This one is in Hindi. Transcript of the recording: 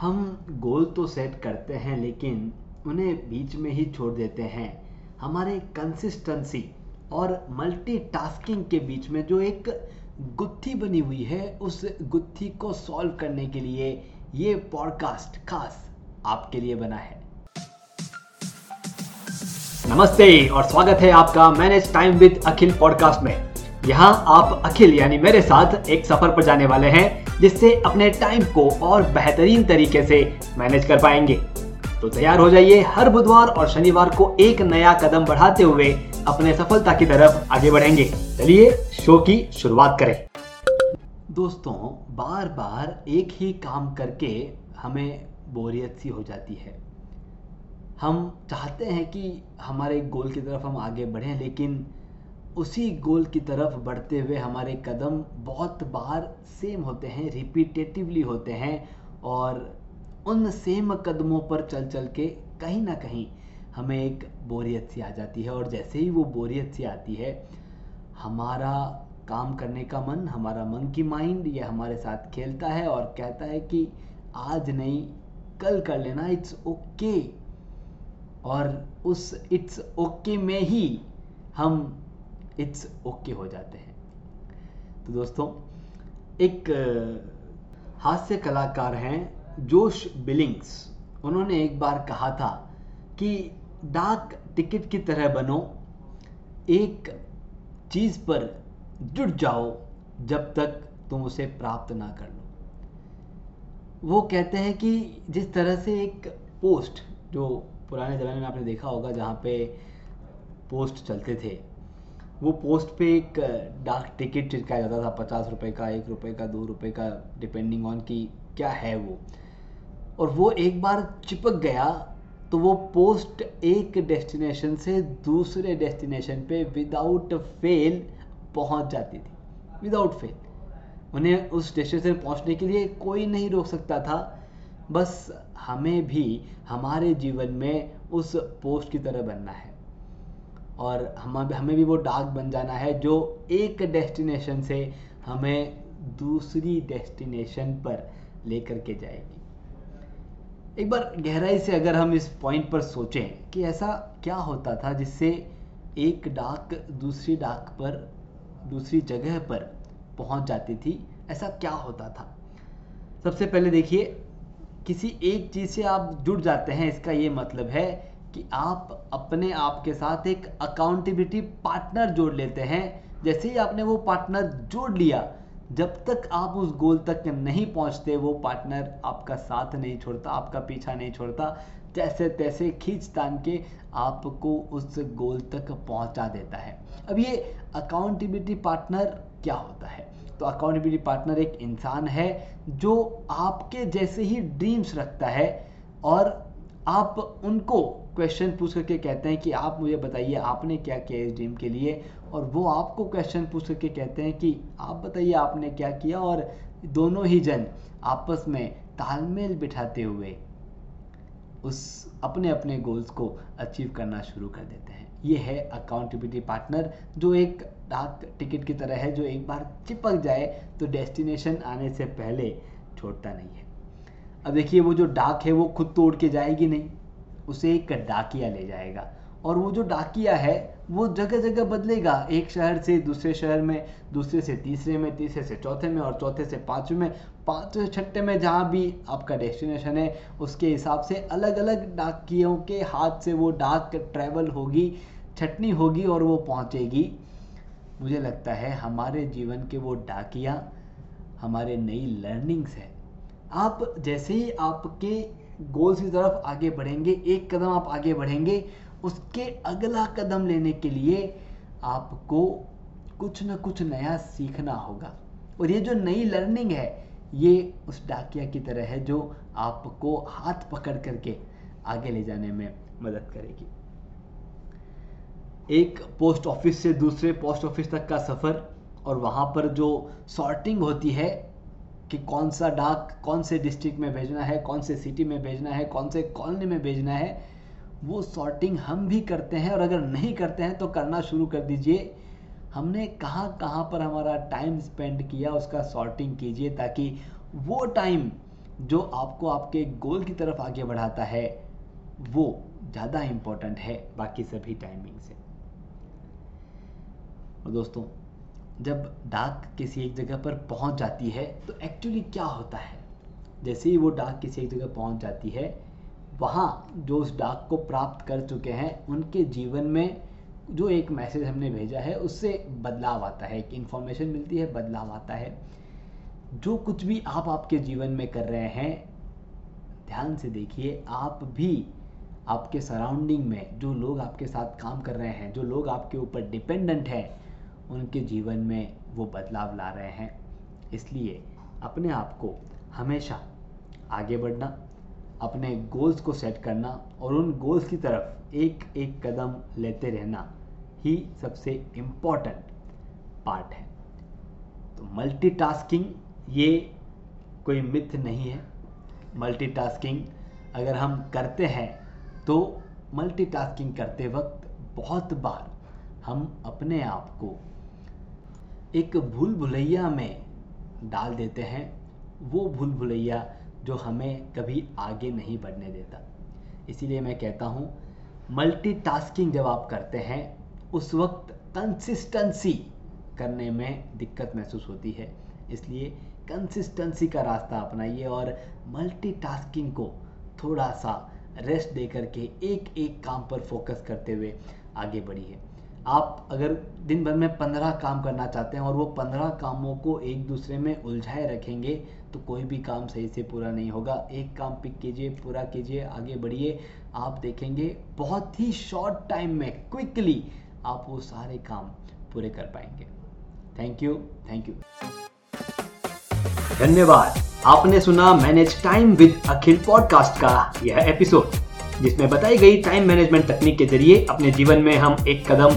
हम गोल तो सेट करते हैं, लेकिन उन्हें बीच में ही छोड़ देते हैं। हमारे कंसिस्टेंसी और मल्टीटास्किंग के बीच में जो एक गुत्थी बनी हुई है, उस गुत्थी को सॉल्व करने के लिए ये पॉडकास्ट खास आपके लिए बना है। नमस्ते और स्वागत है आपका manage time with Akhil podcast में। यहाँ आप अखिल, यानी मेरे साथ, एक सफ़र पर जाने वाले हैं। जिससे अपने टाइम को और बेहतरीन तरीके से मैनेज कर पाएँगे। तो तैयार हो जाइए हर बुधवार और शनिवार को एक नया कदम बढ़ाते हुए अपने सफलता की तरफ़ आगे बढ़ेंगे। चलिए शो की शुरुआत करें। दोस्तों बार बार एक ही काम करके हमें बोरियत सी हो जाती है। हम चाहते हैं कि हमारे गोल की तरफ़ हम आगे बढ़ें, लेकिन उसी गोल की तरफ़ बढ़ते हुए हमारे कदम बहुत बार सेम होते हैं रिपीटेटिवली होते हैं और उन सेम कदमों पर चल चल के कहीं ना कहीं हमें एक बोरियत सी आ जाती है और जैसे ही वो बोरियत सी आती है, हमारा काम करने का मन, हमारा मन की माइंड ये हमारे साथ खेलता है और कहता है कि आज नहीं, कल कर लेना इट्स ओके और उस इट्स ओके में ही हम इट्स ओके हो जाते हैं। तो दोस्तों, एक हास्य कलाकार हैं, जोश बिलिंग्स। उन्होंने एक बार कहा था कि डाक टिकट की तरह बनो, एक चीज़ पर जुट जाओ जब तक तुम उसे प्राप्त ना कर लो। वो कहते हैं कि जिस तरह से एक पोस्ट, जो पुराने ज़माने में आपने देखा होगा जहाँ पे पोस्ट चलते थे वो पोस्ट पे एक डाक टिकट चिपकाया जाता था, पचास रुपए का, एक रुपए का, दो रुपए का डिपेंडिंग ऑन कि क्या है वो। और वो एक बार चिपक गया तो वो पोस्ट एक डेस्टिनेशन से दूसरे डेस्टिनेशन पे विदाउट फेल पहुँच जाती थी। विदाउट फेल उन्हें उस डेस्टिनेशन पहुँचने के लिए कोई नहीं रोक सकता था। बस हमें भी, हमारे जीवन में उस पोस्ट की तरह बनना है। और हम हमें भी वो डाक बन जाना है जो एक डेस्टिनेशन से हमें दूसरी डेस्टिनेशन पर लेकर के जाएगी। एक बार गहराई से अगर हम इस पॉइंट पर सोचें कि ऐसा क्या होता था जिससे एक डाक दूसरी डाक पर, दूसरी जगह पर पहुँच जाती थी, ऐसा क्या होता था? सबसे पहले देखिए, किसी एक चीज़ से आप जुड़ जाते हैं, इसका ये मतलब है कि आप अपने आप के साथ एक अकाउंटेबिलिटी पार्टनर जोड़ लेते हैं। जैसे ही आपने वो पार्टनर जोड़ लिया, जब तक आप उस गोल तक नहीं पहुँचते, वो पार्टनर आपका साथ नहीं छोड़ता, आपका पीछा नहीं छोड़ता। जैसे तैसे खींच तान के आपको उस गोल तक पहुँचा देता है। अब ये अकाउंटेबिलिटी पार्टनर क्या होता है? तो अकाउंटेबिलिटी पार्टनर एक इंसान है जो आपके जैसे ही ड्रीम्स रखता है और आप उनको क्वेश्चन पूछ करके कहते हैं कि आप मुझे बताइए, आपने क्या किया इस ड्रीम के लिए? और वो आपको क्वेश्चन पूछ करके कहते हैं कि आप बताइए, आपने क्या किया? और दोनों ही जन आपस में तालमेल बिठाते हुए उस अपने अपने गोल्स को अचीव करना शुरू कर देते हैं। ये है अकाउंटेबिलिटी पार्टनर जो एक डाक टिकट की तरह है, जो एक बार चिपक जाए तो डेस्टिनेशन आने से पहले छोड़ता नहीं है। अब देखिए, वो जो डाक है, वो खुद तोड़ के जाएगी नहीं। उसे एक डाकिया ले जाएगा। और वो जो डाकिया है, वो जगह जगह बदलेगा। एक शहर से दूसरे शहर में, दूसरे से तीसरे में, तीसरे से चौथे में और चौथे से पाँचवें में, पाँचवें छठे में जहाँ भी आपका डेस्टिनेशन है, उसके हिसाब से अलग अलग डाकियों के हाथ से वो डाक ट्रैवल होगी, छटनी होगी और वो पहुँचेगी। मुझे लगता है हमारे जीवन के वो डाकिया, हमारे नई लर्निंग्स है। आप जैसे ही आपके गोल्स की तरफ़ आगे बढ़ेंगे, एक कदम आप आगे बढ़ेंगे, उसके अगला कदम लेने के लिए आपको कुछ ना कुछ नया सीखना होगा। और ये जो नई लर्निंग है, ये उस डाकिया की तरह है जो आपको हाथ पकड़ करके आगे ले जाने में मदद करेगी। एक पोस्ट ऑफ़िस से दूसरे पोस्ट ऑफ़िस तक का सफ़र और वहाँ पर जो सॉर्टिंग होती है कि कौन सा डाक कौन से डिस्ट्रिक्ट में भेजना है, कौन से सिटी में भेजना है, कौन से कॉलोनी में भेजना है, वो सॉर्टिंग हम भी करते हैं और अगर नहीं करते हैं तो करना शुरू कर दीजिए। हमने कहाँ कहाँ पर हमारा टाइम स्पेंड किया उसका सॉर्टिंग कीजिए ताकि वो टाइम जो आपको आपके गोल की तरफ़ आगे बढ़ाता है, वो ज़्यादा इम्पोर्टेंट है बाकी सभी टाइमिंग से। और दोस्तों जब डाक किसी एक जगह पर पहुँच जाती है तो एक्चुअली क्या होता है? जैसे ही वो डाक किसी एक जगह पहुँच जाती है, वहाँ जो उस डाक को प्राप्त कर चुके हैं, उनके जीवन में जो एक मैसेज हमने भेजा है, उससे बदलाव आता है। एक इन्फॉर्मेशन मिलती है, बदलाव आता है। जो कुछ भी आप आपके जीवन में कर रहे हैं, ध्यान से देखिए, आप भी आपके सराउंडिंग में जो लोग आपके साथ काम कर रहे हैं, जो लोग आपके ऊपर डिपेंडेंट हैं उनके जीवन में वो बदलाव ला रहे हैं। इसलिए अपने आप को हमेशा आगे बढ़ना, अपने गोल्स को सेट करना और उन गोल्स की तरफ़ एक एक कदम लेते रहना ही सबसे इंपॉर्टेंट पार्ट है। तो मल्टीटास्किंग ये कोई मिथ नहीं है। मल्टीटास्किंग अगर हम करते हैं तो मल्टीटास्किंग करते वक्त बहुत बार हम अपने आप को एक भूल भुलैया में डाल देते हैं। वो भूल भुलैया जो हमें कभी आगे नहीं बढ़ने देता। इसीलिए मैं कहता हूँ मल्टीटास्किंग जब आप करते हैं, उस वक्त कंसिस्टेंसी करने में दिक्कत महसूस होती है। इसलिए कंसिस्टेंसी का रास्ता अपनाइए और मल्टीटास्किंग को थोड़ा सा रेस्ट दे करके एक एक काम पर फोकस करते हुए आगे बढ़िए। आप अगर दिन भर में पंद्रह काम करना चाहते हैं और वो पंद्रह कामों को एक दूसरे में उलझाए रखेंगे तो कोई भी काम सही से पूरा नहीं होगा। एक काम पिक कीजिए, पूरा कीजिए, आगे बढ़िए, आप देखेंगे बहुत ही शॉर्ट टाइम में क्विकली आप वो सारे काम पूरे कर पाएँगे। थैंक यू थैंक यू धन्यवाद। आपने सुना manage time with Akhil podcast का यह एपिसोड जिसमें बताई गई टाइम मैनेजमेंट तकनीक के ज़रिए अपने जीवन में हम एक कदम